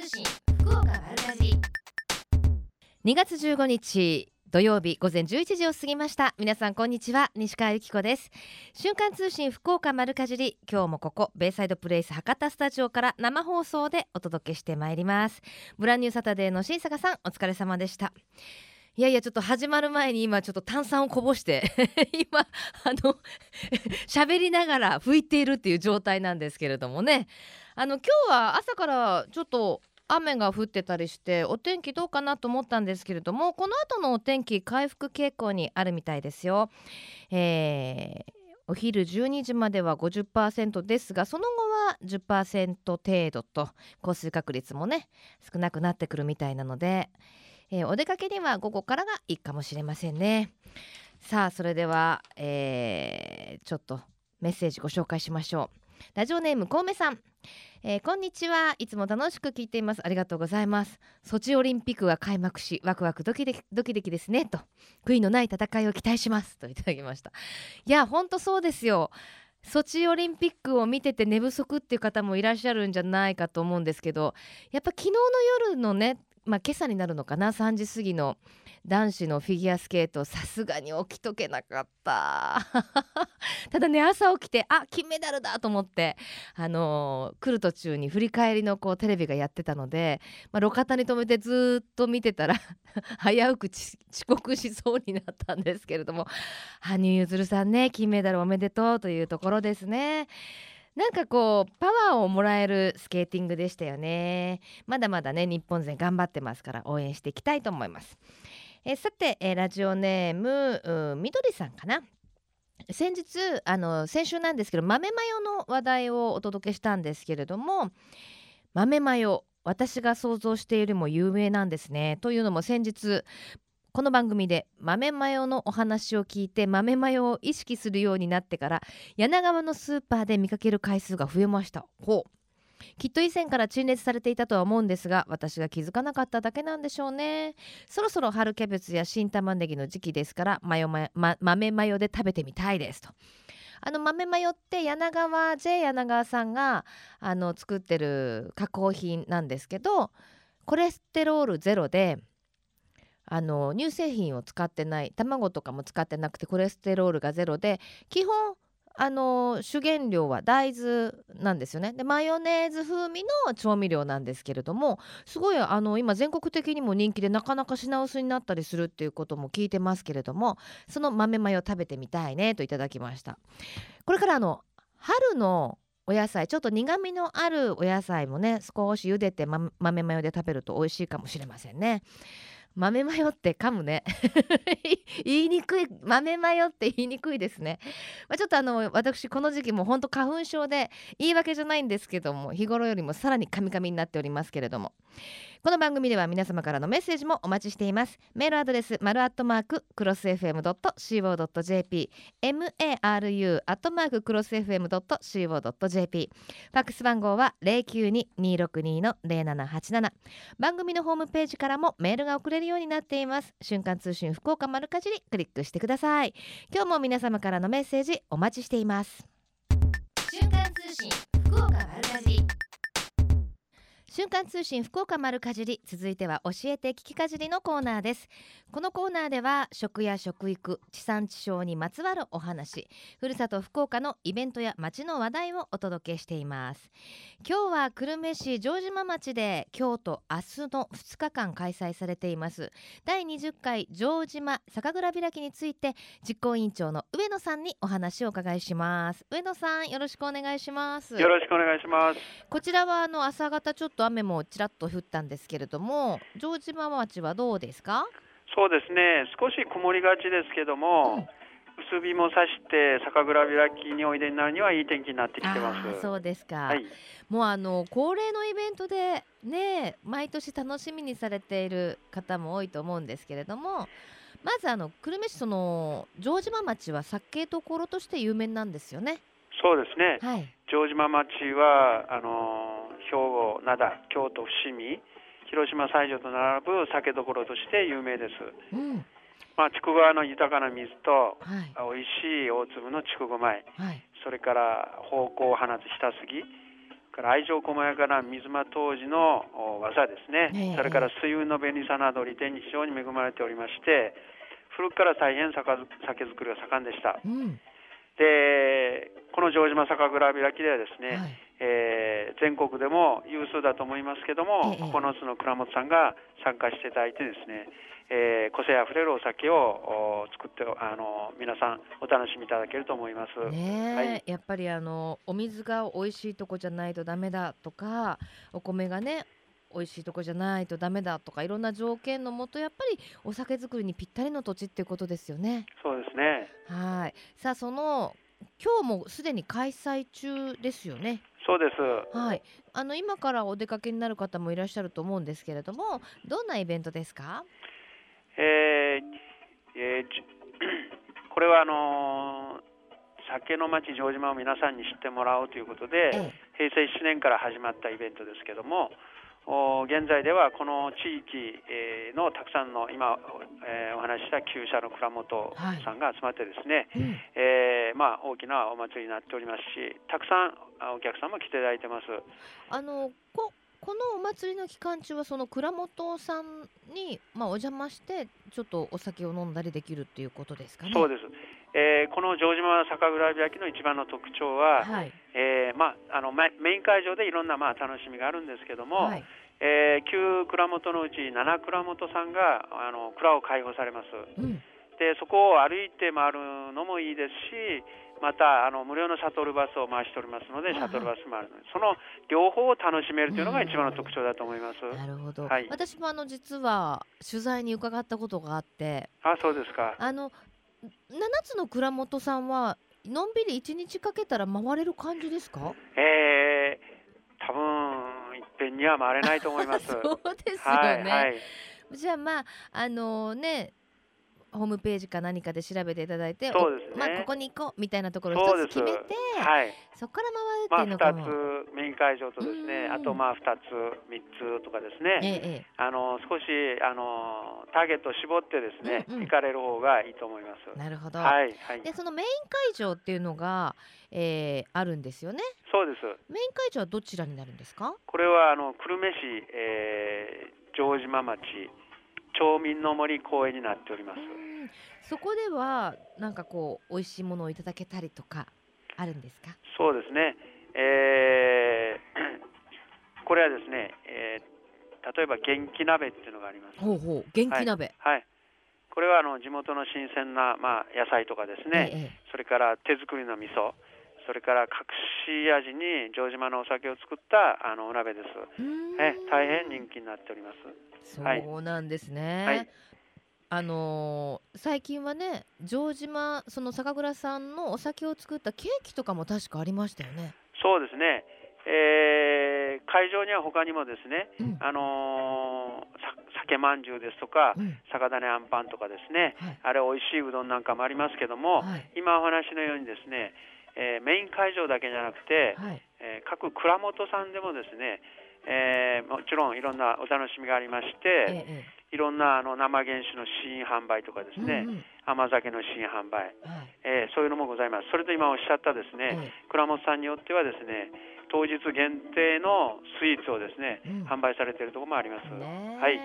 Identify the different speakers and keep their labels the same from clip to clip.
Speaker 1: 通信福岡丸かじ2月15日土曜日午前11時を過ぎました。皆さんこんにちは。西川由紀子です。瞬間通信福岡丸かじり。今日もここベイサイドプレイス博多スタジオから生放送でお届けしてまいります。ブランニューサタデーの新坂さんお疲れ様でした。いやいやちょっと始まる前に今ちょっと炭酸をこぼして 今あの 喋りながら拭いているっていう状態なんですけれどもね。あの今日は朝からちょっと雨が降ってたりしてお天気どうかなと思ったんですけれどもこの後のお天気回復傾向にあるみたいですよ。えーお昼12時までは50%ですがその後は10%程度と降水確率もね少なくなってくるみたいなので、えー、お出かけには午後からがいいかもしれませんねさあそれでは、えー、ちょっとメッセージご紹介しましょうラジオネームコウメさん。えー、こんにちは。いつも楽しく聞いています。ありがとうございます。ソチオリンピックが開幕しワクワクドキドキドキドキですね。と悔いのない戦いを期待します。といただきました。いやほんとそうですよ。ソチオリンピックを見てて寝不足っていう方もいらっしゃるんじゃないかと思うんですけどやっぱ昨日の夜のねまあ今朝になるのかな？3時過ぎの男子のフィギュアスケートさすがに起きとけなかった。ただね朝起きてあ金メダルだと思ってあのー、来る途中に振り返りのこうテレビがやってたので、まあ、路肩に止めてずっと見てたら 危うく遅刻しそうになったんですけれども羽生結弦さんね金メダルおめでとうというところですね。なんかこうパワーをもらえるスケーティングでしたよね。まだまだね日本勢頑張ってますから応援していきたいと思います。えさて、えラジオネームみどりさんかな。先日あの先週なんですけど豆マヨの話題をお届けしたんですけれども豆マヨ私が想像しているよりも有名なんですね。というのも先日この番組で豆マヨのお話を聞いて豆マヨを意識するようになってから柳川のスーパーで見かける回数が増えました。ほう。きっと以前から陳列されていたとは思うんですが私が気づかなかっただけなんでしょうね。そろそろ春キャベツや新玉ねぎの時期ですからマヨマま、豆マヨで食べてみたいですと。あの豆マヨって柳川 J 柳川さんがあの作ってる加工品なんですけどコレステロールゼロであの乳製品を使ってない卵とかも使ってなくてコレステロールがゼロで基本あの主原料は大豆なんですよね。でマヨネーズ風味の調味料なんですけれどもすごいあの今全国的にも人気でなかなか品薄になったりするっていうことも聞いてますけれどもその豆マヨ食べてみたいねといただきました。これからあの春のお野菜ちょっと苦みのあるお野菜もね少し茹でて、ま、豆マヨで食べると美味しいかもしれませんね。豆マヨって噛むね。言いにくい豆マヨって言いにくいですね、まあ、ちょっとあの私この時期も本当花粉症で言い訳じゃないんですけども日頃よりもさらにカミカミになっておりますけれども。この番組では皆様からのメッセージもお待ちしています。メールアドレスマルアットマーククロス FM.co.jp maru アットマーククロス FM.co.jp ファックス番号は092-262の0787番組のホームページからもメールが送れるようになっています。瞬間通信福岡丸かじりクリックしてください。今日も皆様からのメッセージお待ちしています。瞬間通信福岡丸かじり。瞬間通信福岡丸かじり続いては教えて聞きかじりのコーナーです。このコーナーでは食や食育地産地消にまつわるお話ふるさと福岡のイベントや街の話題をお届けしています。今日は久留米市城島町で今日と明日の2日間開催されています。第20回城島酒蔵開きについて実行委員長の上野さんにお話を伺いします。上野さんよろしくお願いします。
Speaker 2: よろしくお願いします。
Speaker 1: こちらはあの朝方ちょっとと雨もちらっと降ったんですけれども城島町はどうですか？
Speaker 2: そうですね。少し曇りがちですけども、うん。薄日もさして酒蔵開きにおいでになるにはいい天気になってきてます。
Speaker 1: そうですか、はい、もうあの恒例のイベントでね毎年楽しみにされている方も多いと思うんですけれどもまずあの久留米市その城島町は酒どころとして有名なんですよね。
Speaker 2: そうですね、はい、城島町はあの兵庫、灘、京都、伏見、広島、西条と並ぶ酒どころとして有名です。うん。まあ、筑後川の豊かな水と、はい、美味しい大粒の筑後米、はい、それから芳香を放つ下杉から愛情細やかな水間当時の技ですね、それから水運の便利さなど利点に非常に恵まれておりまして古くから大変酒酒造りが盛んでした。うん、でこの城島酒蔵開きではですね、はい、えー、全国でも有数だと思いますけども、ええ、9つの蔵元さんが参加していただいてですね、えー、個性あふれるお酒を作ってあの皆さんお楽しみいただけると思います。
Speaker 1: ね、はい、やっぱりあのお水が美味しいとこじゃないとダメだとかお米がね美味しいとこじゃないとダメだとかいろんな条件のもとやっぱりお酒作りにぴったりの土地っていうことですよね。
Speaker 2: そうですね。
Speaker 1: はい。さあその今日もすでに開催中ですよね。
Speaker 2: そうです。
Speaker 1: はい。あの今からお出かけになる方もいらっしゃると思うんですけれども、どんなイベントですか？
Speaker 2: えー、えー、これはあのー、酒の町城島を皆さんに知ってもらおうということで、ええ、平成7年から始まったイベントですけども、現在ではこの地域のたくさんの今、えー、お話しした旧社の蔵元さんが集まってですね、はいうん、えー、まあ、大きなお祭りになっておりますしたくさんお客さんも来ていただいてます。
Speaker 1: あのここのお祭りの期間中はその蔵元さんに、まあ、お邪魔してちょっとお酒を飲んだりできるっていうことですかね。
Speaker 2: そうです。えー、この城島酒蔵開きの一番の特徴は、はい、えー、まあ、あのメイン会場でいろんな、まあ、楽しみがあるんですけども、はい、えー、旧蔵元のうち7蔵元さんがあの蔵を開放されます、うん、でそこを歩いて回るのもいいですしまたあの無料のシャトルバスを回しておりますのでシャトルバスもあるのでその両方を楽しめるというのが一番の特徴だと思います。
Speaker 1: なるほど、はい、私もあの実は取材に伺ったことがあって。
Speaker 2: あそうですか。
Speaker 1: あの7つの蔵元さんはのんびり1日かけたら回れる感じですか？
Speaker 2: えー、多分いっぺんには回れないと思います。
Speaker 1: そうですよね、はいはい、じゃあまああのー、ねホームページか何かで調べていただいて、そうですね、まあ、ここに行こうみたいなところを一つ決めて、はい、そこから回るっていうのが
Speaker 2: まあ、2つメイン会場とですねあとまあ2つ3つとかですね、ええ、あの少しあのターゲットを絞ってですね、うんうん、行かれる方がいいと思います。
Speaker 1: なるほど、はいはい、でそのメイン会場っていうのが、えー、あるんですよね。
Speaker 2: そうです。
Speaker 1: メイン会場はどちらになるんですか？
Speaker 2: これはあの久留米市、えー、城島町町民の森公園になっております。
Speaker 1: そこではなんかこう美味しいものをいただけたりとかあるんですか？
Speaker 2: そうですね。えー、これはですね、えー、例えば元気鍋っていうのがあります。
Speaker 1: ほうほう元気鍋。
Speaker 2: はい、はいこれはあの地元の新鮮な、まあ、野菜とかですね、ええ、それから手作りの味噌それから隠し味に城島のお酒を作ったあのお鍋です。え大変人気になっております。
Speaker 1: そうなんですね。はい、あのー、最近はね城島その酒蔵さんのお酒を作ったケーキとかも確かありましたよね。
Speaker 2: そうですね。えー、会場には他にもですね、うん、あのー、酒まんじゅうですとか、うん、酒種あんパンとかですね、はい、あれ美味しいうどんなんかもありますけども、はい、今お話のようにですね、えー、メイン会場だけじゃなくて、はい、えー、各蔵元さんでもですねえー、もちろんいろんなお楽しみがありまして、ええ、いろんなあの生原酒の試飲販売とかですね、うんうん、甘酒の試飲販売、はい、えー、そういうのもございます。それと今おっしゃったですね、倉本さんによってはですね、当日限定のスイーツをですね、うん、販売されているところもあります。はい。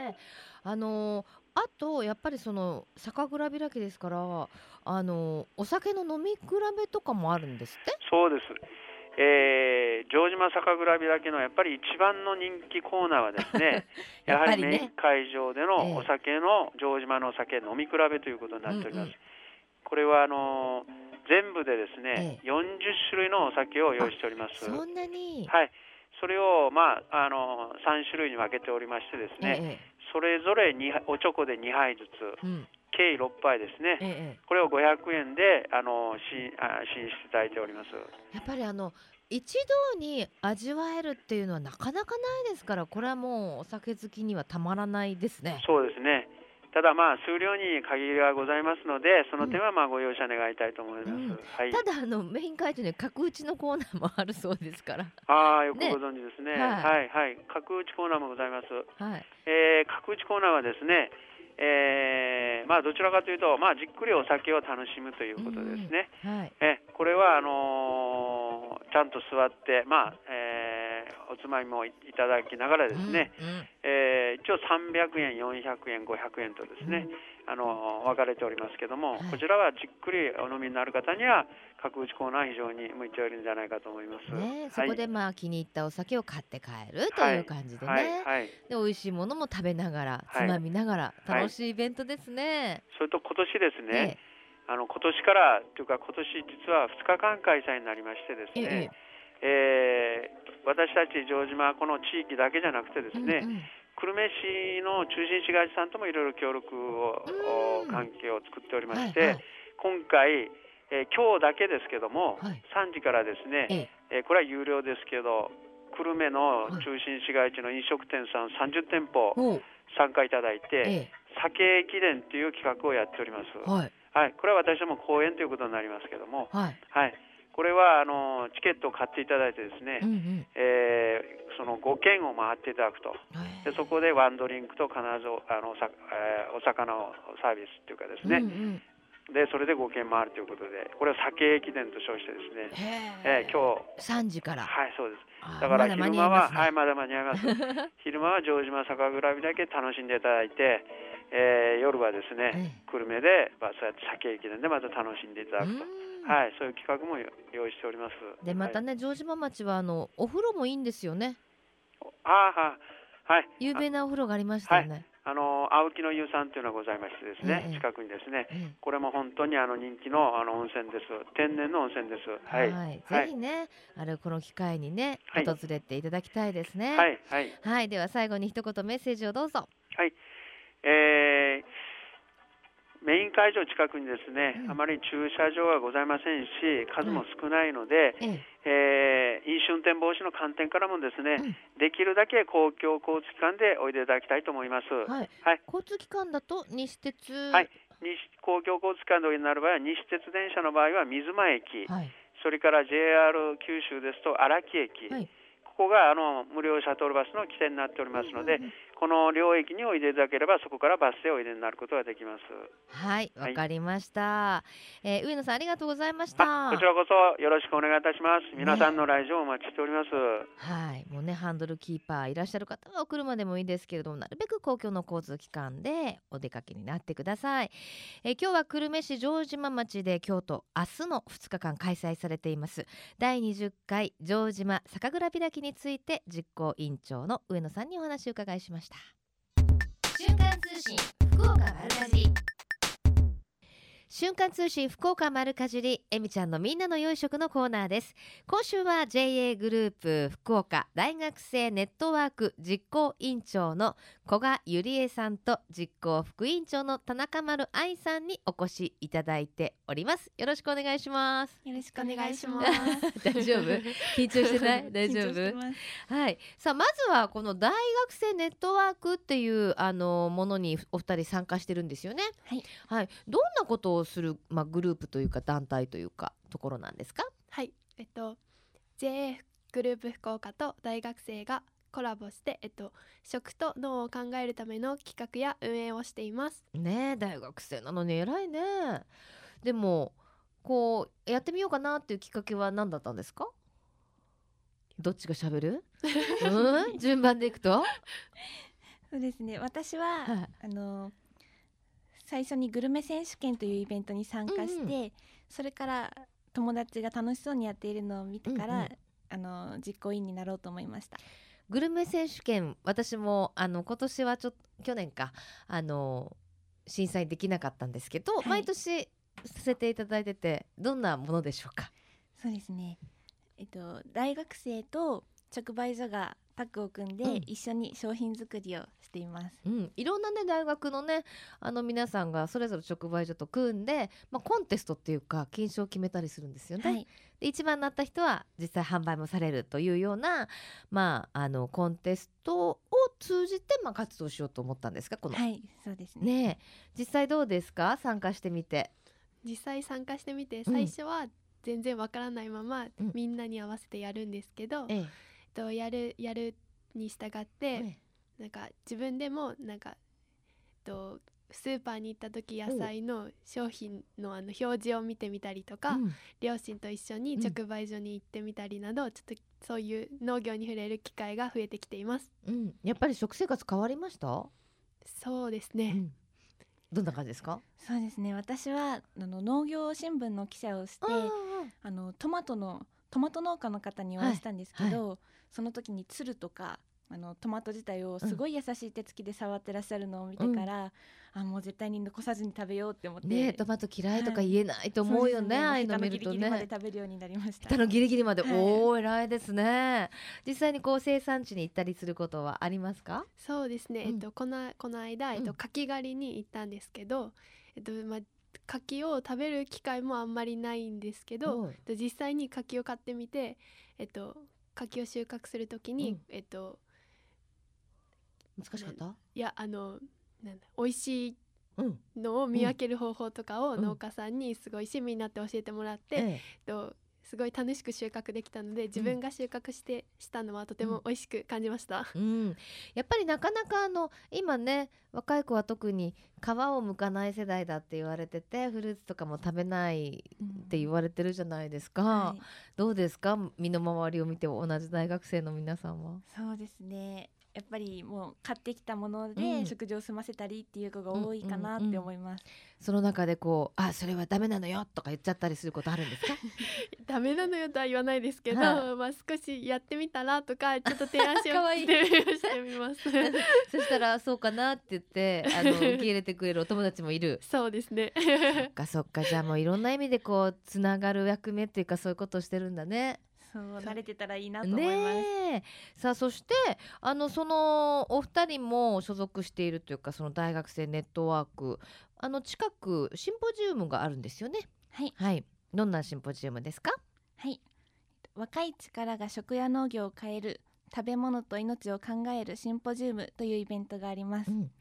Speaker 1: あのーあとやっぱりその酒蔵開きですからあのお酒の飲み比べとかもあるんですって？
Speaker 2: そうです。えー、城島酒蔵開きのやっぱり一番の人気コーナーはですね やはりメイン会場でのお酒の城島のお酒飲み比べということになっております。うんうん、これはあのー、全部でですね、ええ、40種類のお酒を用意しております。
Speaker 1: そんなに？
Speaker 2: はい。それを、まあ、あの3種類に分けておりましてですね、え、それぞれおちょこで2杯ずつ、うん、計6杯ですね、ええ、これを500円であのしあ試飲していただいております。
Speaker 1: やっぱりあの一度に味わえるっていうのはなかなかないですからこれはもうお酒好きにはたまらないですね。
Speaker 2: そうですねただまあ数量に限りがございますのでその点はまあご容赦願いたいと思います、うん。
Speaker 1: はい、ただあのメイン会場に角打ちのコーナーもあるそうですから。
Speaker 2: ああよくご存知ですね、ね、はい、はいはい。角打ちコーナーもございます、はい。えー、角打ちコーナーはですねえーまあ、どちらかというと、まあ、じっくりお酒を楽しむということですね。はい、えこれはあのー、ちゃんと座って、まあえおつまみもいただきながらですね、うんうん、えー、一応300円400円500円とですね、うん、あの分かれておりますけども、はい、こちらはじっくりお飲みになる方には角打ちコーナー非常に向いているんじゃないかと思います、
Speaker 1: ね、そこでまあ気に入ったお酒を買って帰るという感じでね、はいはい、で美味しいものも食べながらつまみながら楽しいイベントですね、
Speaker 2: それと今年ですね、あの今年からというか今年実は2日間開催になりましてですね、ええー、私たち城島この地域だけじゃなくてですね、うんうん。久留米市の中心市街地さんともいろいろ協力を、関係を作っておりまして、はいはい、今回、えー、今日だけですけども、はい、3時からですね、ええ。ー、これは有料ですけど久留米の中心市街地の飲食店さん30店舗参加いただいて、酒駅伝という企画をやっております。はい。はい、これは私ども公演ということになりますけども、はい、はい、これはあのチケットを買っていただいてですね、うんうん、えー、その5軒を回っていただくと、でそこでワンドリンクと必ずあのさ、えー、お魚をサービスっていうかですね、うんうん。でそれで5軒回るということでこれは酒駅伝と称してですね、えー、今日。
Speaker 1: 3時から。
Speaker 2: はいそうです。だから昼間は、ね、はいまだ間に合います。昼間は城島酒蔵だけ楽しんでいただいてえー、夜はですね、久留米で、まあ、そうやって酒駅伝でまた楽しんでいただくと。はい、そういう企画も用意しております。
Speaker 1: で、またね、はい、城島町は、あの、お風呂もいいんですよね。
Speaker 2: ああ、はい。
Speaker 1: 有名なお風呂がありましたよね。はい、
Speaker 2: あの青木の湯さんというのがございましてですね、ええ、近くにですね、え、これも本当にあの人気のあの温泉です。天然の温泉です。はい。はい、
Speaker 1: ぜひね、あれこの機会にね、訪れていただきたいですね。
Speaker 2: はいはい。
Speaker 1: はい、では最後に一言メッセージをどうぞ。
Speaker 2: はい。えー、メイン会場近くにですね、うん、あまり駐車場はございませんし数も少ないので、うん、えー、飲酒運転防止の観点からもですね、うん、できるだけ公共交通機関でおいでいただきたいと思います。
Speaker 1: はい。はい、交通機関だと西鉄。
Speaker 2: はい。西公共交通機関でおいでになる場合は西鉄電車の場合は水間駅、はい、それから JR 九州ですと荒木駅。はいここがあの無料シャトルバスの起点になっておりますので、この領域においでいただければそこからバスでおいでになることができます。
Speaker 1: はいわかりました、はい、えー、上野さんありがとうございました。
Speaker 2: こちらこそよろしくお願いいたします。皆さんの来場お待ちしております、ね、
Speaker 1: はい。もうねハンドルキーパーいらっしゃる方はお車でもいいですけれどもなるべく公共の交通機関でお出かけになってください、えー、今日は久留米市城島町で京都明日の2日間開催されています。第20回城島酒蔵開きについて実行委員長の上野さんにお話を伺いしました瞬間通信。瞬間通信福岡丸かじりえみちゃんのみんなの良い食のコーナーです。今週は JA グループ福岡大学生ネットワーク実行委員長の古賀ゆりえさんと実行副委員長の田中丸愛さんにお越しいただいております。よろしくお願いします。
Speaker 3: よろしくお願いします。
Speaker 1: 大丈夫？緊張してない？大丈夫？はい。さあまずはこの大学生ネットワークっていうあのものにお二人参加してるんですよね。はい、はい、どんなことをする、まあ、グループというか団体というかところなんですか？
Speaker 3: はい。えっと JA グループ福岡と大学生がコラボして、えっと、食と脳を考えるための企画や運営をしています。
Speaker 1: ね大学生なのに偉いね。でもこうやってみようかなっていうきっかけは何だったんですか？どっちが喋る、うん、順番でいくと？
Speaker 4: そうですね。私は、はい、あの最初にグルメ選手権というイベントに参加して、うんうん、それから友達が楽しそうにやっているのを見てから、うんうん、あの実行委員になろうと思いました。
Speaker 1: グルメ選手権私もあの今年はちょ去年かあの審査員できなかったんですけど、はい、毎年させていただいててどんなものでしょうか？
Speaker 4: そうですね。えっと大学生と直売所がタッグを組んで一緒に商品作りをしています、
Speaker 1: うん、いろんなね大学のねあの皆さんがそれぞれ直売所と組んで、まあ、コンテストっていうか金賞を決めたりするんですよね。はい、で一番になった人は実際販売もされるというような、まあ、あのコンテストを通じて、まあ、活動しようと思ったんですかこの。
Speaker 4: はいそうです
Speaker 1: ね。ね実際どうですか？参加してみて。
Speaker 3: 実際参加してみて最初は全然わからないまま、うん、みんなに合わせてやるんですけど、ええとやるやるに従って、なんか自分でもなんかとスーパーに行った時野菜の商品のあの表示を見てみたりとか、うん、両親と一緒に直売所に行ってみたりなどちょっとそういう農業に触れる機会が増えてきています。
Speaker 1: うん、やっぱり食生活変わりました？
Speaker 3: そうですね。うん、
Speaker 1: どんな感じですか？
Speaker 4: そうですね。私はあの農業新聞の記者をして、あのトマトのトマト農家の方にお会いしたんですけど、はい。はい、その時に鶴とかあのトマト自体をすごい優しい手つきで触ってらっしゃるのを見てから、うん、あもう絶対に残さずに食べようって思って
Speaker 1: ねトマト嫌いとか言えないと思うよね、はい、ああいうの見るとね。
Speaker 4: まで食べるようになりました。
Speaker 1: 下のギリギリまで、はい、おお偉いですね。実際にこう生産地に行ったりすることはありますか？
Speaker 3: そうですね、うん、えっとこのこの間えっと柿狩りに行ったんですけど、えっとまあ柿を食べる機会もあんまりないんですけど、実際に柿を買ってみて、えっと、柿を収穫するときに、うん、えっと、
Speaker 1: 難しかった？
Speaker 3: いやあのなんだ美味しいのを見分ける方法とかを農家さんにすごい親身になって教えてもらって、ええ。とすごい楽しく収穫できたので自分が収穫して、したのはとても美味しく感じました、
Speaker 1: うん、やっぱりなかなかあの今ね若い子は特に皮を剥かない世代だって言われててフルーツとかも食べないって言われてるじゃないですか、うん。はい、どうですか？身の回りを見て同じ大学生の皆さんは。
Speaker 4: そうですねやっぱりもう買ってきたもので食事を済ませたりっていう子が多いかなって思います、
Speaker 1: その中でこうあそれはダメなのよとか言っちゃったりすることあるんですか？
Speaker 3: ダメなのよとは言わないですけど、はあ、まあ少しやってみたらとかちょっと提案し ようしてみます。
Speaker 1: そしたらそうかなって言ってあの受け入れてくれるお友達もいる。
Speaker 3: そうですね。
Speaker 1: そっかそっか。じゃあもういろんな意味でこうつながる役目っていうかそういうことをしてるんだね
Speaker 4: そう慣れてたらいいなと思います。
Speaker 1: さあそしてあのそのお二人も所属しているというかその大学生ネットワークあの近くシンポジウムがあるんですよね。
Speaker 4: はい。
Speaker 1: はい。どんなシンポジウムですか？
Speaker 4: はい。若い力が食や農業を変える食べ物と命を考えるシンポジウムというイベントがあります。うん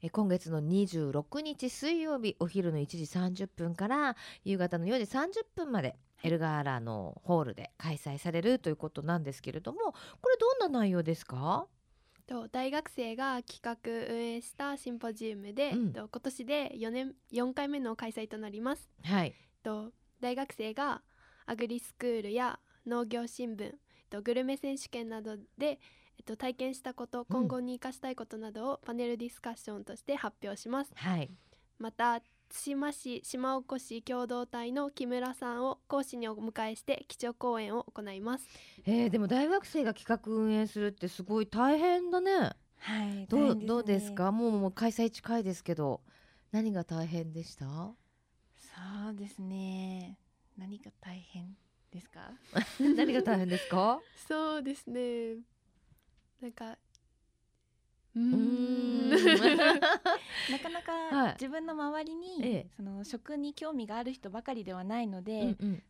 Speaker 1: え今月の26日水曜日お昼の1時30分から夕方の4時30分までエルガーラのホールで開催されるということなんですけれどもこれどんな内容ですか？
Speaker 3: と大学生が企画運営したシンポジウムで、うん、と今年で4年4回目の開催となります。
Speaker 1: はい、
Speaker 3: と大学生がアグリスクールや農業新聞とグルメ選手権などで、えっと、体験したこと今後に生かしたいことなどをパネルディスカッションとして発表します。
Speaker 1: はい、
Speaker 3: また対馬市島おこし共同体の木村さんを講師にお迎えして基調講演を行います。
Speaker 1: えー、でも大学生が企画運営するってすごい大変だね。
Speaker 4: はい。
Speaker 1: どう、ね、どうですか？もうもう開催近いですけど、何が大変でした？
Speaker 4: そうですね。何が大変ですか？
Speaker 1: 何が大変ですか？
Speaker 3: そうですね。なんかうん。
Speaker 4: なかなか自分の周りに、その食に興味がある人ばかりではないので、うんうん、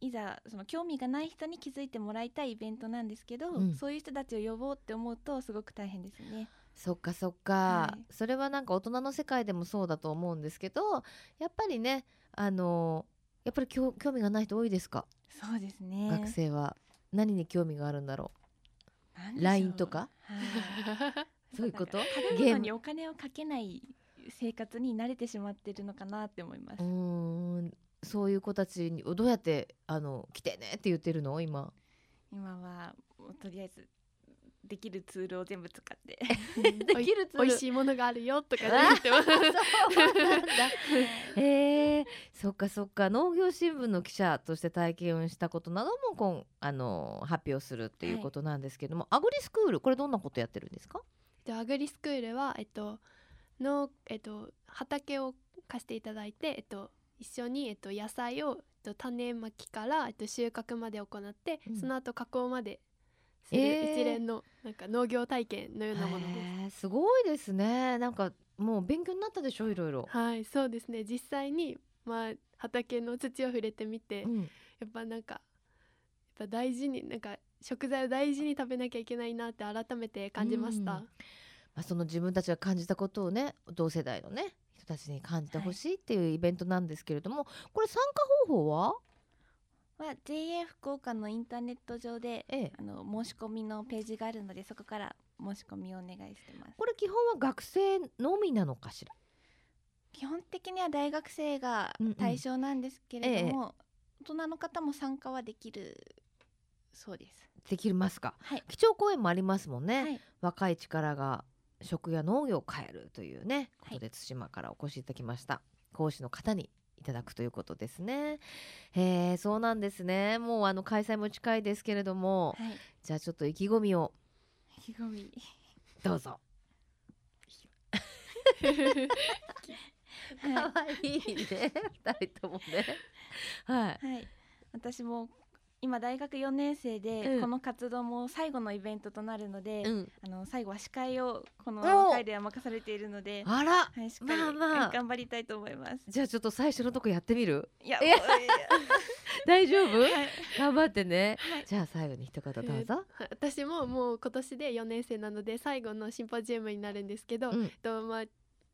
Speaker 4: いざその興味がない人に気づいてもらいたいイベントなんですけど、うん、そういう人たちを呼ぼうって思うとすごく大変ですね。
Speaker 1: そっかそっか、はい、それはなんか大人の世界でもそうだと思うんですけどやっぱりねあのやっぱり興味がない人多いですか？
Speaker 4: そうですね。
Speaker 1: 学生は。何に興味があるんだろう。LINE とか、はいそういうこと？
Speaker 4: 食べ物にお金をかけない生活に慣れてしまってるのかなって思います。
Speaker 1: うん。そういう子たちにどうやってあの来てねって言ってるの？今。
Speaker 4: 今はとりあえずできるツールを全部使って。
Speaker 3: できるツール。美味しいものがあるよとか 言ってます
Speaker 1: えー、そっかそっか。農業新聞の記者として体験をしたことなども今あの発表するっていうことなんですけども、はい、アグリスクールこれどんなことやってるんですか？
Speaker 3: でアグリスクールは、えっとのえっと、畑を貸していただいて、えっと、一緒に、えっと、野菜を、えっと、種まきから、えっと、収穫まで行って、うん、その後加工までする一連の、なんか農業体験のようなもの
Speaker 1: です。すごいですね。なんかもう勉強になったでしょいろいろ。
Speaker 3: はいそうですね。実際に、まあ、畑の土を触れてみて、うん、やっぱなんかやっぱ大事になんか食材を大事に食べなきゃいけないなって改めて感じました。ま
Speaker 1: あ、その自分たちが感じたことをね同世代のね人たちに感じてほしいっていうイベントなんですけれども、はい、これ参加方法は？
Speaker 4: は JA 福岡のインターネット上で、ええ、あの申し込みのページがあるのでそこから申し込みをお願いしてます。
Speaker 1: これ基本は学生のみなのかしら？
Speaker 4: 基本的には大学生が対象なんですけれども、うんうんえ、大人の方も参加はできるそうです
Speaker 1: できますか、
Speaker 4: はい、
Speaker 1: 基調講演もありますもんね、はい、若い力が食や農業を変えるというねことで対馬からお越しいただきました講師の方にいただくということですね。へえそうなんですね。もうあの開催も近いですけれども、はい、じゃあちょっと意気込みを
Speaker 4: 意気込み
Speaker 1: どうぞ。可愛いね二人ともね。
Speaker 4: はい。はい。私も今大学4年生で、この活動も最後のイベントとなるので、うん、あの最後は司会をこの会では任されているので
Speaker 1: あら、
Speaker 4: はい、しっかり、まあまあ、頑張りたいと思います。
Speaker 1: じゃあちょっと最初のとこやってみる？
Speaker 4: いや
Speaker 1: 大丈夫、はい、頑張ってね、はい、じゃあ最後に一言どうぞ、
Speaker 3: えー、私ももう今年で4年生なので最後のシンポジウムになるんですけど、うん、とまあ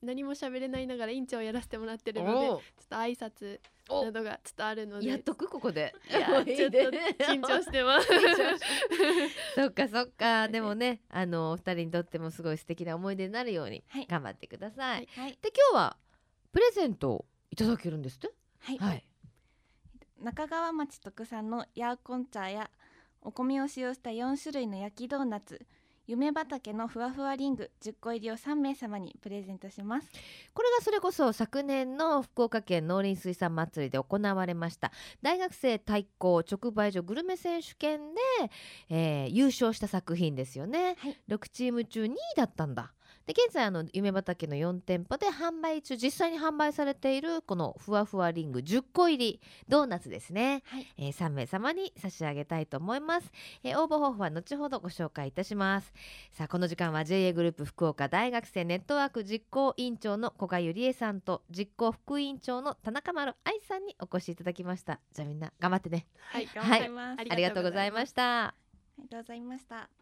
Speaker 3: 何も喋れないながら院長をやらせてもらってるのでちょっと挨拶などがちょっとあるので。
Speaker 1: やっとくここで。
Speaker 3: いや ちょっと緊張してます。
Speaker 1: そっかそっか。でもねあのお二人にとってもすごい素敵な思い出になるように頑張ってください、はい、で今日はプレゼントをいただけるんですって？
Speaker 4: はい、はい、中川町特産のヤーコン茶やお米を使用した4種類の焼きドーナツ夢畑のふわふわリング10個入りを3名様にプレゼントします。
Speaker 1: これがそれこそ昨年の福岡県農林水産祭りで行われました。大学生対抗直売所グルメ選手権で、えー、優勝した作品ですよね、はい、6チーム中2位だったんだで現在あの夢畑の4店舗で販売中実際に販売されているこのふわふわリング10個入りドーナツですね、はい、えー、3名様に差し上げたいと思います、えー、応募方法は後ほどご紹介いたします。さあこの時間は JA グループ福岡大学生ネットワーク実行委員長の古賀ゆりえさんと実行副委員長の田中丸愛さんにお越しいただきました。じゃあみんな頑張ってね。
Speaker 4: はい、頑張ります、
Speaker 1: ありがとうございました。
Speaker 4: ありがとうございました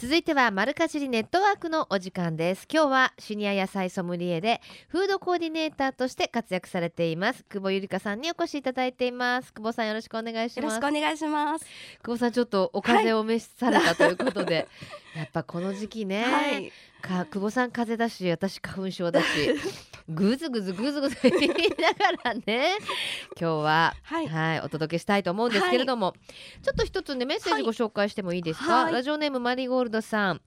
Speaker 1: 続いてはマルカジリネットワークのお時間です。今日はシニア野菜ソムリエでフードコーディネーターとして活躍されています。久保ゆりかさんにお越しいただいています。久保さんよろしくお願いします。よ
Speaker 5: ろしくお願いします。
Speaker 1: 久保さんちょっとお風邪を召しされたということで、はい、やっぱこの時期ね、はい、か久保さん風邪だし私花粉症だし ぐずぐずぐずぐず言いながらね今日は、はい、はい、お届けしたいと思うんですけれども、はい、ちょっと一つねメッセージご紹介してもいいですか、はい、ラジオネームマリーゴールドさん。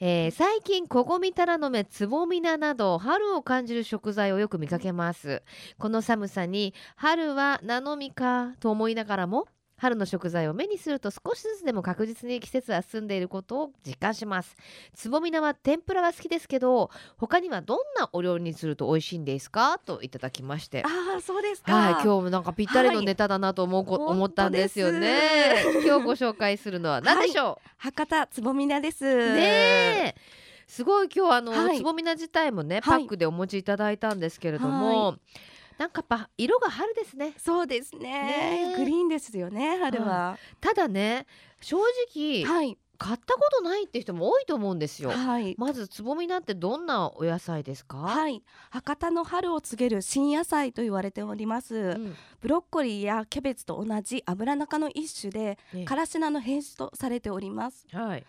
Speaker 1: えー、最近こごみたらの芽つぼみななど春を感じる食材をよく見かけます。この寒さに春は菜の実かと思いながらも春の食材を目にすると少しずつでも確実に季節は進んでいることを実感します。つぼみ菜は天ぷらは好きですけど他にはどんなお料理にすると美味しいんですか？といただきまして
Speaker 5: ああそうですか。
Speaker 1: はい今日もなんかぴったりのネタだなと思う、はい、思ったんですよね。今日ご紹介するのは何でしょう、はい、
Speaker 5: 博多つぼみ菜です。
Speaker 1: ねすごい今日あの、はい、つぼみ菜自体もねパックでお持ちいただいたんですけれども、なんかやっぱ色が春ですね。
Speaker 5: そうですね。ねグリーンですよね春は、
Speaker 1: ただね正直、はい、買ったことないって人も多いと思うんですよ。はい、まずつぼみなってどんなお野菜ですか？
Speaker 5: はい、博多の春を告げる新野菜と言われております。うん、ブロッコリーやキャベツと同じ油中の一種で、ね、からし菜の変種とされております。はい。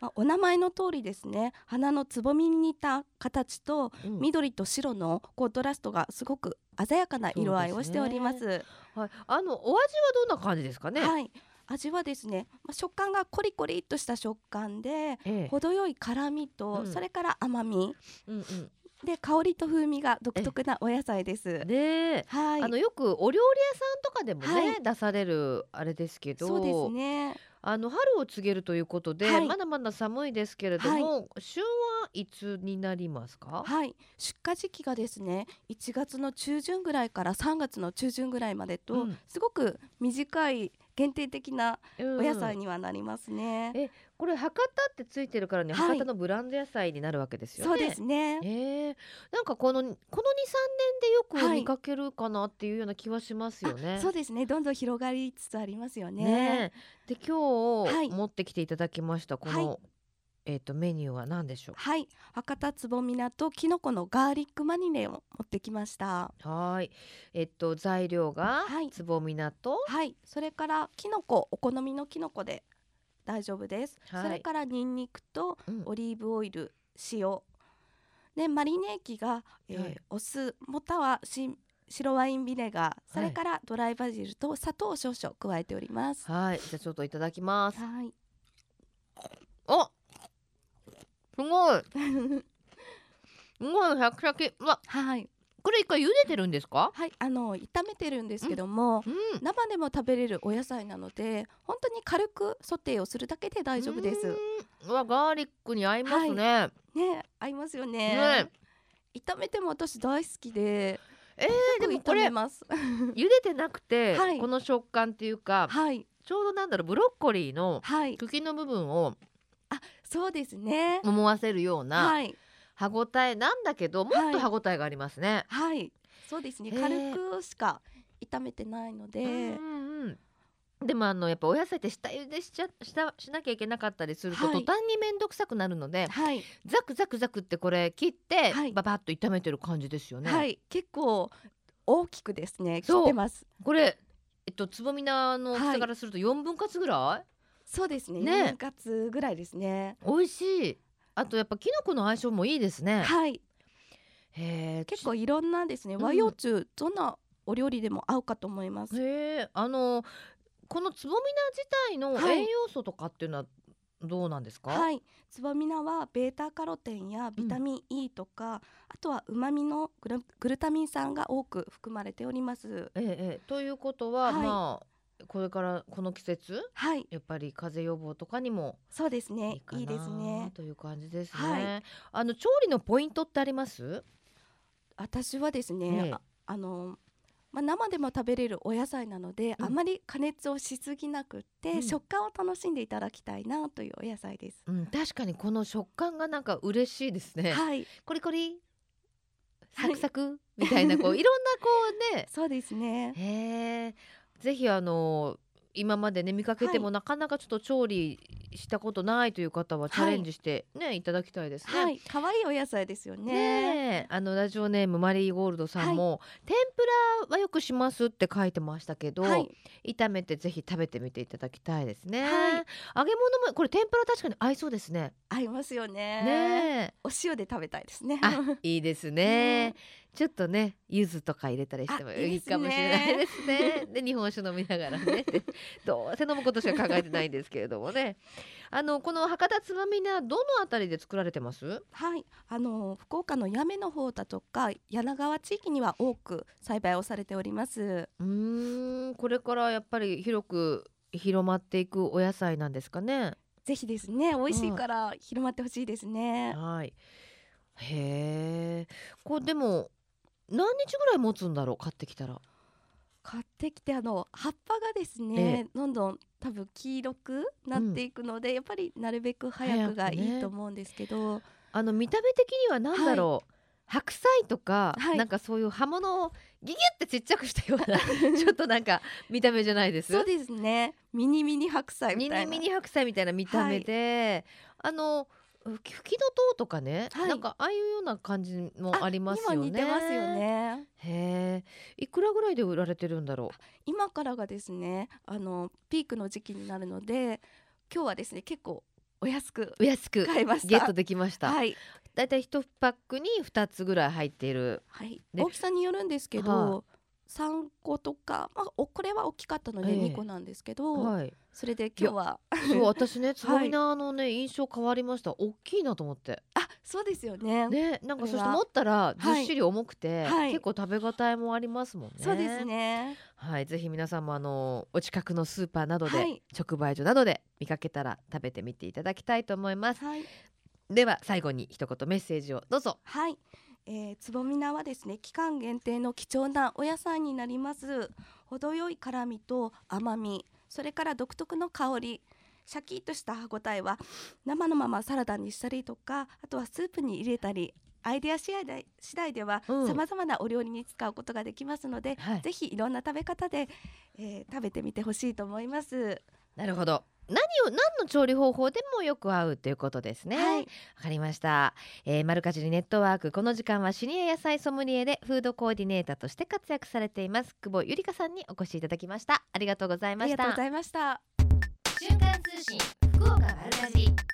Speaker 5: まあ、お名前の通りですね。花のつぼみに似た形と、緑と白のコントラストがすごく鮮やかな色合いをしております。すね、
Speaker 1: はい、あのお味はどんな感じですかね？
Speaker 5: はい。味はですね、まあ、食感がコリコリっとした食感で、ええ、程よい辛みと、うん、それから甘み、うんうん、で香りと風味が独特なお野菜です。
Speaker 1: で、はい、あのよくお料理屋さんとかでもね、はい、出されるあれですけど、
Speaker 5: そうですね。
Speaker 1: あの春を告げるということで、はい、まだまだ寒いですけれども、はい、旬はいつになりますか？
Speaker 5: はい。出荷時期がですね1月の中旬ぐらいから3月の中旬ぐらいまでと、うん、すごく短い限定的なお野菜にはなりますね。
Speaker 1: うん、えこれ博多ってついてるからね、はい、博多のブランド野菜になるわけですよね。
Speaker 5: そうですね。
Speaker 1: えー、なんかこのこの二三年でよく見かけるかなっていうような気はしますよね。
Speaker 5: はい、そうですね。どんどん広がりつつありますよね。
Speaker 1: ねで今日、持ってきていただきましたこの、えっ、ー、とメニューは何でしょう？
Speaker 5: はい、博多つぼみなときのこのガーリックマニネを持ってきました。
Speaker 1: はい、えっ、ー、と材料がつぼみなと、
Speaker 5: はい、それからきのこお好みのきのこで大丈夫です、はい、それからにんにくとオリーブオイル、うん、塩。でマリネ液が、えーはい、お酢またはし白ワインビネガー。それからドライバジルと砂糖少々加えております。
Speaker 1: はい。じゃあちょっといただきます。はい。あすごい！すごいシャキシャキわ！はいこれ一回茹でてるんですか？
Speaker 5: はいあの炒めてるんですけども、うん、生でも食べれるお野菜なので本当に軽くソテーをするだけで大丈夫です。
Speaker 1: わガーリックに合いますね、
Speaker 5: はい、ね合いますよね、ね、炒めても私大好きで
Speaker 1: えー、でもこれ 茹でてなくて、はい、この食感っていうか、はい、ちょうどなんだろうブロッコリーの茎の部分を、
Speaker 5: あそうですね。
Speaker 1: 思わせるような、はい、歯ごたえなんだけどもっと歯ごたえがありますね。
Speaker 5: はい、そうですね。軽くしか炒めてないので。うんうん
Speaker 1: でもあのやっぱお野菜って下茹でしちゃしたしなきゃいけなかったりすると、はい、途端に面倒くさくなるので、はい、ザクザクザクってこれ切って、はい、ババッと炒めてる感じですよね。
Speaker 5: はい、結構大きくですね。切ってます。
Speaker 1: これえっとつぼみなの大きさからすると4分割ぐらい、
Speaker 5: そうですね。ね。4分割ぐらいですね。
Speaker 1: 美味しい。あとやっぱきのこの相性もいいですね。
Speaker 5: はい。へ結構いろんなですね和洋中、どんなお料理でも合うかと思います。
Speaker 1: へえ、あのこのつぼみな自体の栄養素とかっていうのはどうなんですか、
Speaker 5: はい、つぼみなはベータカロテンやビタミン E とか、うん、あとはうまみのグルグルタミン酸が多く含まれております。
Speaker 1: ええ、ということは、はい、まあこれからこの季節、はい、やっぱり風邪予防とかにも
Speaker 5: そうですね。いいですね。
Speaker 1: という感じですね、はい、あの調理のポイントってあります？
Speaker 5: 私はですね、ああのまあ、生でも食べれるお野菜なので、うん、あまり加熱をしすぎなくて、うん、食感を楽しんでいただきたいなというお野菜です、
Speaker 1: うん、確かにこの食感がなんか嬉しいですね。はい。コリコリサクサクみたいなこういろんなこうね。
Speaker 5: そうですね。
Speaker 1: へえぜひあの今までね見かけてもなかなかちょっと調理したことないという方はチャレンジしてね、はい、いただきたいですね。はい、
Speaker 5: 可愛いお野菜ですよね。
Speaker 1: ねあのラジオネームマリーゴールドさんも、はい、天ぷらはよくしますって書いてましたけど、はい、炒めてぜひ食べてみていただきたいですね。揚げ物もこれ天ぷら確かに合いそうですね。
Speaker 5: 合いますよね。ねお塩で食べたいですね。
Speaker 1: いいですね。ちょっとね柚子とか入れたりしてもいいかもしれないですね。で日本酒飲みながらね。どうせ飲むことしか考えてないんですけれどもね。あのこの博多つまみ菜どのあたりで作られてます？
Speaker 5: はい。あの福岡の八女の方だとか柳川地域には多く栽培をされております。
Speaker 1: うんこれからやっぱり広く広まっていくお野菜なんですかね。
Speaker 5: ぜひですね。美味しいから広まってほしいですね、
Speaker 1: うん、はい。へえこうでも何日ぐらい持つんだろう買ってきたら？
Speaker 5: 買ってきてあの葉っぱがですね、ええ、どんどん多分黄色くなっていくので、うん、やっぱりなるべく早くがいいと思うんですけど、ね、
Speaker 1: あの見た目的には何だろう、はい。白菜とか、はい、なんかそういう葉物をギュギュってちっちゃくしたような ちょっとなんか見た目じゃないです？
Speaker 5: そうですね。ミニミニ白菜みたい
Speaker 1: な。ミニミニ白菜みたいな見た目で、はい、あの吹きの塔とかね、はい、なんかああいうような感じもありますよね。
Speaker 5: 似てますよね。
Speaker 1: へえ、いくらぐらいで売られてるんだろう？
Speaker 5: 今からがですね、あのピークの時期になるので、今日はですね結構お安く
Speaker 1: お安く買いました。ゲットできました。はい。だいたい一パックに二つぐらい入っている。
Speaker 5: はい。大きさによるんですけど。はあ3個とか、まあ、おこれは大きかったので2個なんですけど、えーはい、それで今日は
Speaker 1: そう私ね つぼみなのね、はい、印象変わりました大きいなと思って
Speaker 5: あそうですよね。
Speaker 1: ね、なんかそして持ったらずっしり重くて、はい、結構食べ応えもありますもんね。
Speaker 5: そうですね。
Speaker 1: はい、ぜひ皆さんもあのお近くのスーパーなどで、はい、直売所などで見かけたら食べてみていただきたいと思います。はい、では最後に一言メッセージをどうぞ。
Speaker 5: はい。えー、つぼみ菜はですね期間限定の貴重なお野菜になります。程よい辛みと甘みそれから独特の香り。シャキッとした歯ごたえは生のままサラダにしたりとかあとはスープに入れたりアイデア次第次第ではさまざまなお料理に使うことができますので、はい、ぜひいろんな食べ方で、えー、食べてみてほしいと思います。
Speaker 1: なるほど何を何の調理方法でもよく合うということですね。はい、わかりました。えー、マルカジリネットワークこの時間はシニア野菜ソムリエでフードコーディネーターとして活躍されています久保ゆりかさんにお越しいただきました。ありがとうございました。
Speaker 5: ありがとうございました。
Speaker 1: 瞬間通信福岡丸かじり。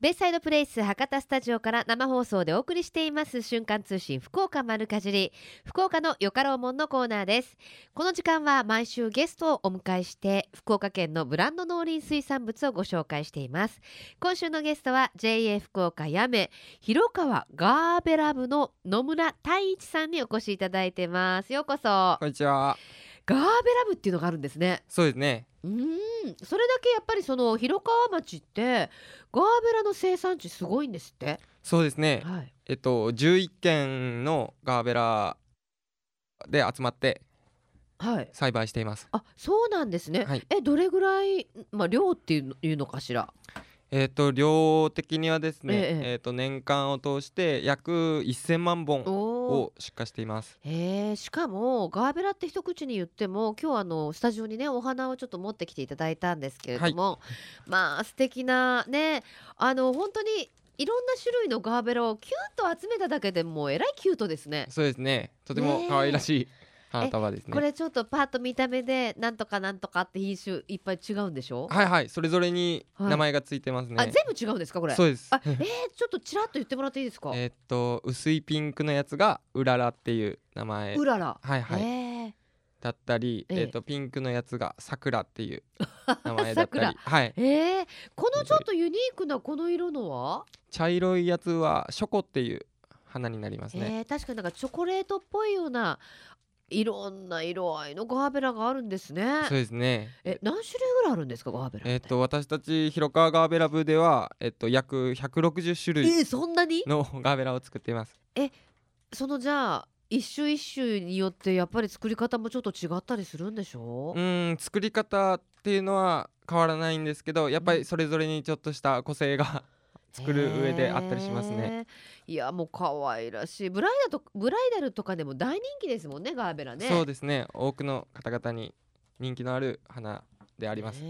Speaker 1: ベイサイドプレイス博多スタジオから生放送でお送りしています。瞬間通信福岡丸かじり。福岡のよかろうもんのコーナーです。この時間は毎週ゲストをお迎えして福岡県のブランド農林水産物をご紹介しています。今週のゲストは JA 福岡やめ広川ガーベラ部の野村太一さんにお越しいただいてます。ようこそ。
Speaker 6: こんにちは。
Speaker 1: ガーベラ部っていうのがあるんですね。
Speaker 6: そうですね。
Speaker 1: うん。それだけやっぱりその広川町ってガーベラの生産地すごいんですって。
Speaker 6: そうですね、はい、えっと11軒のガーベラで集まって栽培しています、
Speaker 1: あそうなんですね、はい、えどれぐらい、まあ、量っていうのかしら？
Speaker 6: えーと、量的にはですね、ええ。えーと年間を通して約1000万本を出荷しています。
Speaker 1: えー、しかもガーベラって一口に言っても今日あのスタジオにねお花をちょっと持ってきていただいたんですけれども、はい、まあ素敵なねあの本当にいろんな種類のガーベラをキュッと集めただけでもえらいキュートですね。
Speaker 6: そうですね。とても可愛らしい、花束ですね。
Speaker 1: これちょっとパッと見た目でなんとかなんとかって品種いっぱい違うんでしょ？
Speaker 6: はいはい。それぞれに名前がついてますね、
Speaker 1: はい、あ全部違うんですかこれ？
Speaker 6: そうです。
Speaker 1: あ えー、ちょっとちらっと言ってもらっていいですか？
Speaker 6: えっと薄いピンクのやつがうららっていう名前。
Speaker 1: うらら。
Speaker 6: はいはい、えー、だったり、えー、っとピンクのやつがさくらっていう 名前だったり。はい。
Speaker 1: えー、このちょっとユニークなこの色のは？
Speaker 6: 茶色いやつはショコっていう花になりますね、
Speaker 1: えー、確かになんかチョコレートっぽいようないろんな色合いのガーベラがあるんですね。
Speaker 6: そうですね。
Speaker 1: え、何種類ぐらいあるんですか、ガーベラ
Speaker 6: えっ、と、私たち広川ガーベラ部では、えっ、と、約160種類。
Speaker 1: えー、そんなに？
Speaker 6: のガーベラを作っています。
Speaker 1: え、そのじゃあ。一種一種によってやっぱり作り方もちょっと違ったりするんでしょ？
Speaker 6: ううん作り方っていうのは変わらないんですけどやっぱりそれぞれにちょっとした個性が作る上であったりしますね。
Speaker 1: いやもう可愛らしいブライダルとブライダルとかでも大人気ですもんねガーベラね。
Speaker 6: そうですね多くの方々に人気のある花であります。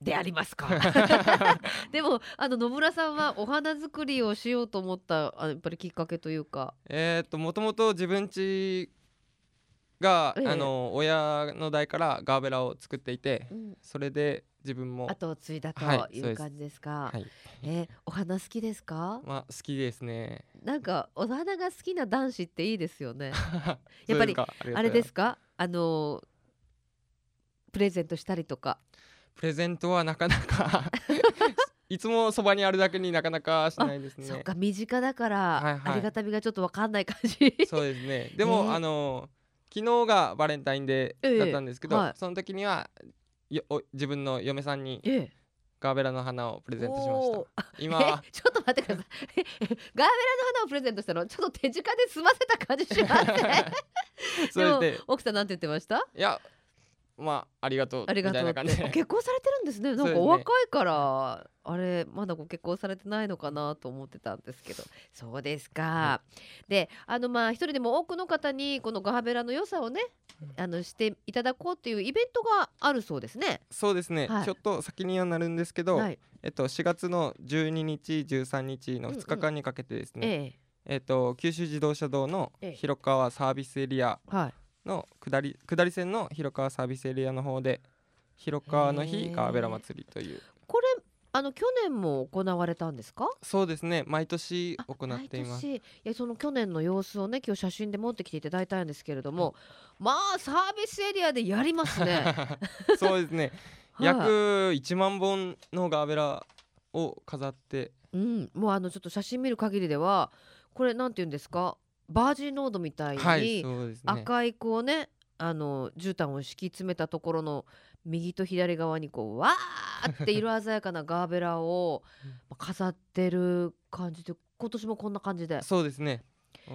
Speaker 1: でありますか。でもあの野村さんはお花作りをしようと思ったあやっぱりきっかけというか。
Speaker 6: えっともともと自分家が、えあの親の代からガーベラを作っていて、うん、それで自分も
Speaker 1: 後を継いだという感じですか？はい、えー、お花好きですか？
Speaker 6: まあ好きですね。
Speaker 1: なんかお花が好きな男子っていいですよね。やっぱりあれですか？あのプレゼントしたりとか。
Speaker 6: プレゼントはなかなか いつもそばにあるだけになかなかしないですね。
Speaker 1: そっか身近だから、はいはい、ありがたみがちょっとわかんない感じ。
Speaker 6: そうですね。でも、えー、あの昨日がバレンタインデーだったんですけど、えーはい、その時にはよ自分の嫁さんにガーベラの花をプレゼントしました。今
Speaker 1: ちょっと待ってください。ガーベラの花をプレゼントしたの？ちょっと手近で済ませた感じしますね そで奥さんなんて言ってました？
Speaker 6: いやまあありがとうありがとう
Speaker 1: 結婚されてるんですね。なんかお若いから、ね、あれまだご結婚されてないのかなと思ってたんですけど。そうですか、はい、であのまあ一人でも多くの方にこのガーベラの良さをねあのしていただこうっていうイベントがあるそうですね。
Speaker 6: そうですね、はい、ちょっと先にはなるんですけど、はい、えっと4月の12日13日の2日間にかけてですね、うんうんええ。えっと九州自動車道の広川サービスエリア、はいの下り下り線の広川サービスエリアの方で広川の日ガー。ベラ祭りという。
Speaker 1: これあの去年も行われたんですか？
Speaker 6: そうですね。毎年行っています。
Speaker 1: いやその去年の様子をね今日写真で持ってきていただいたんですけれども、まあサービスエリアでやりますね。
Speaker 6: そうですね。約1万本のガーベラを飾って。
Speaker 1: うん、もうあのちょっと写真見る限りではこれなんて言うんですか？バージンロードみたいに、はいね、赤いこうねあの絨毯を敷き詰めたところの右と左側にこうわーって色鮮やかなガーベラを 飾ってる感じで今年もこんな感じで
Speaker 6: そうですね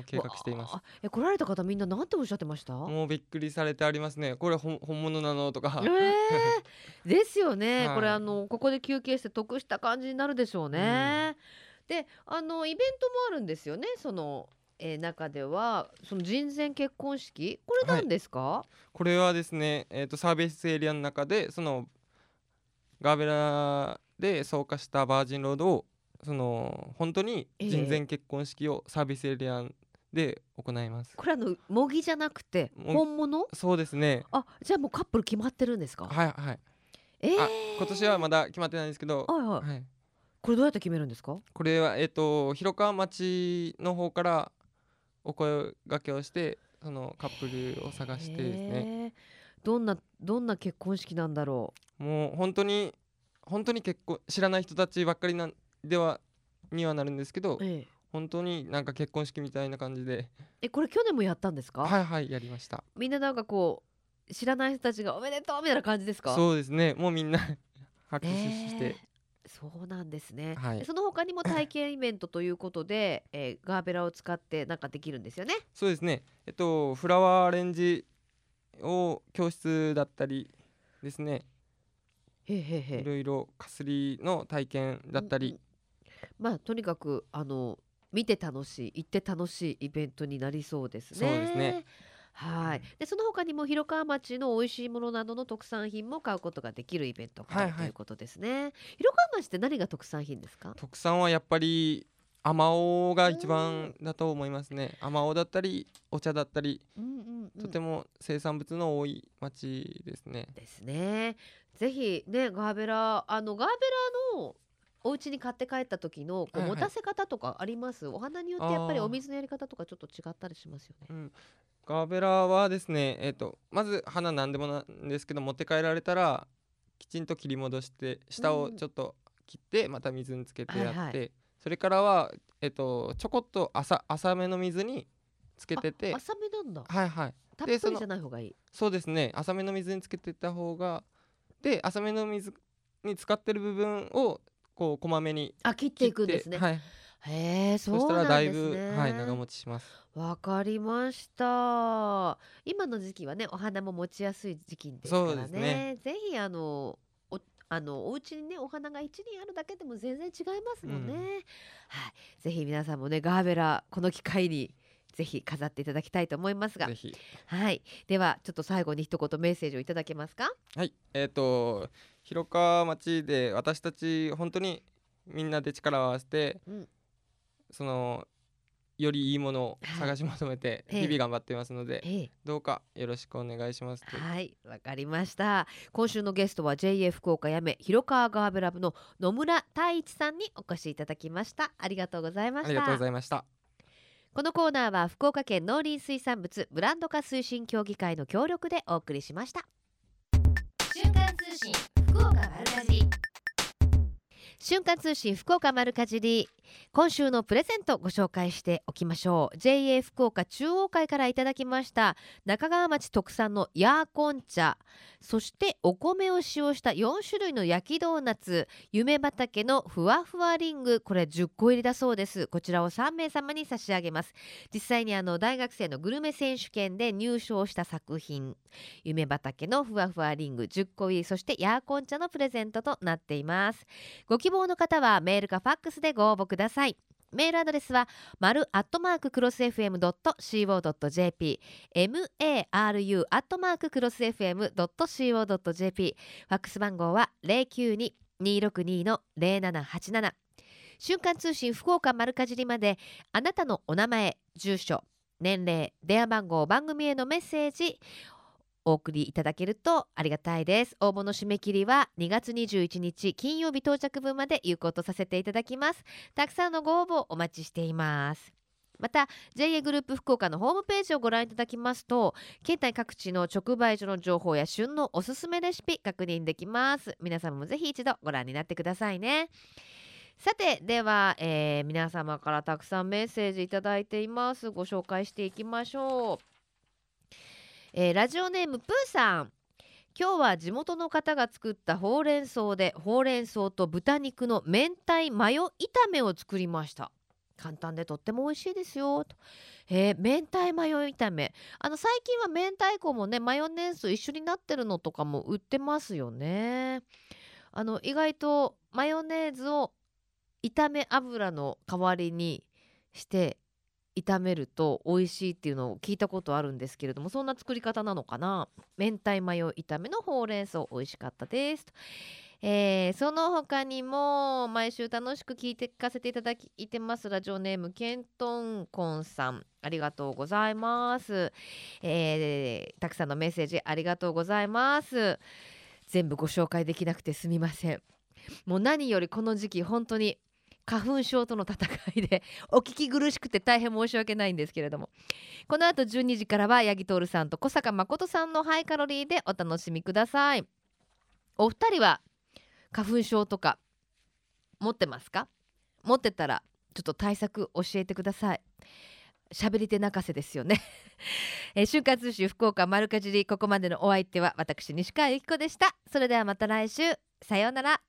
Speaker 6: 計画しています。
Speaker 1: え来られた方みんななんておっしゃってました？
Speaker 6: もうびっくりされてありますね。これ本物なのとか、
Speaker 1: えー、ですよね、はい、これあのここで休憩して得した感じになるでしょうね、うん、であのイベントもあるんですよね。そのえー、中ではその人前結婚式これなんですか、は
Speaker 6: い、これはですね、えーと、サービスエリアの中でそのガーベラで草加したバージンロードをその本当に人前結婚式をサービスエリアで行います、
Speaker 1: これあの模擬じゃなくて本物？
Speaker 6: そうですね。
Speaker 1: あじゃあもうカップル決まってるんですか？
Speaker 6: はいはい。えー、今年はまだ決まってないんですけど、はいはい、はい、
Speaker 1: これどうやって決めるんですか？
Speaker 6: これはえっ、ー、と広川町の方からお声がけをしてそのカップルを探してですね。
Speaker 1: どんなどんな結婚式なんだろ
Speaker 6: う。もう本当に本当に結婚知らない人たちばっかりなんではにはなるんですけど、ええ、本当になんか結婚式みたいな感じで。
Speaker 1: えこれ去年もやったんですか？
Speaker 6: はいはいやりました。
Speaker 1: みんななんかこう知らない人たちがおめでとうみたいな感じですか？
Speaker 6: そうですね。もうみんな 拍手して、えー、
Speaker 1: そうなんですね、はい、その他にも体験イベントということで、えー、ガーベラを使ってなんかできるんですよね？
Speaker 6: そうですね。えっとフラワーアレンジを教室だったりですね。へへへいろいろかすりの体験だったり、
Speaker 1: まあとにかくあの見て楽しい行って楽しいイベントになりそうですね。
Speaker 6: そうですね
Speaker 1: はい。でその他にも広川町の美味しいものなどの特産品も買うことができるイベントがある、ということですね。広川町って何が特産品ですか？
Speaker 6: 特産はやっぱりあまおうが一番だと思いますね。あまおうだったりお茶だったり、うんうんうん、とても生産物の多い町ですね
Speaker 1: ですねぜひねガーベラあのガーベラのお家に買って帰った時のこう持たせ方とかあります、お花によってやっぱりお水のやり方とかちょっと違ったりしますよね。うん、
Speaker 6: ガーベラはですね、えーと、まず花なんでもなんですけど持って帰られたらきちんと切り戻して下をちょっと切ってまた水につけてやって、はいはい、それからは、えーと、ちょこっと浅浅めの水につけてて
Speaker 1: 浅めなんだ。
Speaker 6: はいはい。
Speaker 1: たっぷりじゃない方がいい。
Speaker 6: そうですね。浅めの水につけてた方がで浅めの水に使ってる部分をこうこまめに
Speaker 1: あ切っていくんですね。はい。へえ、そうしたらだいぶ、
Speaker 6: はい、長持ちします。
Speaker 1: わかりました。今の時期はね、お花も持ちやすい時期ですからね。ねぜひあのおあのお家にねお花が一輪あるだけでも全然違いますもんね。うん、はい。ぜひ皆さんもねガーベラこの機会にぜひ飾っていただきたいと思いますが、はい。ではちょっと最後に一言メッセージをいただけますか？
Speaker 6: はい。えっ、ー、と広川町で私たち本当にみんなで力を合わせて、うん、そのよりいいものを探し求めて日々頑張っていますので、はい、どうかよろしくお願いします。
Speaker 1: はいわかりました。今週のゲストは JA 福岡やめ広川ガーベラブの野村太一さんにお越しいただきました。ありがとうございました。あ
Speaker 6: りがとうございました。
Speaker 1: このコーナーは福岡県農林水産物ブランド化推進協議会の協力でお送りしました。瞬間通信瞬間通信福岡丸かじり今週のプレゼントご紹介しておきましょう。JA 福岡中央会からいただきました中川町特産のヤーコン茶そしてお米を使用した4種類の焼きドーナツ夢畑のふわふわリングこれ10個入りだそうです。こちらを3名様に差し上げます。実際にあの大学生のグルメ選手権で入賞した作品夢畑のふわふわリング10個入りそしてヤーコン茶のプレゼントとなっています。ご希望の方はメールかファックスでご応募ください。ださい。メールアドレスは、丸アットマーククロス FM.co.jp、maru アットマーククロス FM.co.jp、ファックス番号は092-262-0787。瞬間通信福岡丸かじりまで、あなたのお名前、住所、年齢、電話番号、番組へのメッセージ、お送りいただけるとありがたいです。応募の締め切りは2月21日金曜日到着分まで有効とさせていただきます。たくさんのご応募お待ちしています。また JA グループ福岡のホームページをご覧いただきますと県内各地の直売所の情報や旬のおすすめレシピ確認できます。皆様もぜひ一度ご覧になってくださいね。さてでは、えー、皆様からたくさんメッセージいただいています。ご紹介していきましょう、えー、ラジオネームプーさん。今日は地元の方が作ったほうれん草でほうれん草と豚肉の明太マヨ炒めを作りました。簡単でとっても美味しいですよと、えー、明太マヨ炒め。あの最近は明太子もねマヨネーズと一緒になってるのとかも売ってますよね。あの意外とマヨネーズを炒め油の代わりにして炒めると美味しいっていうのを聞いたことあるんですけれどもそんな作り方なのかな？明太マヨ炒めのほうれん草美味しかったです。えー、その他にも毎週楽しく聞いて聞かせていただいてます。ラジオネームケントンコンさんありがとうございます、えー、たくさんのメッセージありがとうございます。全部ご紹介できなくてすみません。もう何よりこの時期本当に花粉症との戦いで お聞き苦しくて大変申し訳ないんですけれども。この後12時からは八木徹さんと小坂誠さんのハイカロリーでお楽しみください。お二人は花粉症とか持ってますか？持ってたらちょっと対策教えてください。喋り手泣かせですよね。えー、瞬間通信福岡丸かじりここまでのお相手は私西川由紀子でした。それではまた来週。さようなら。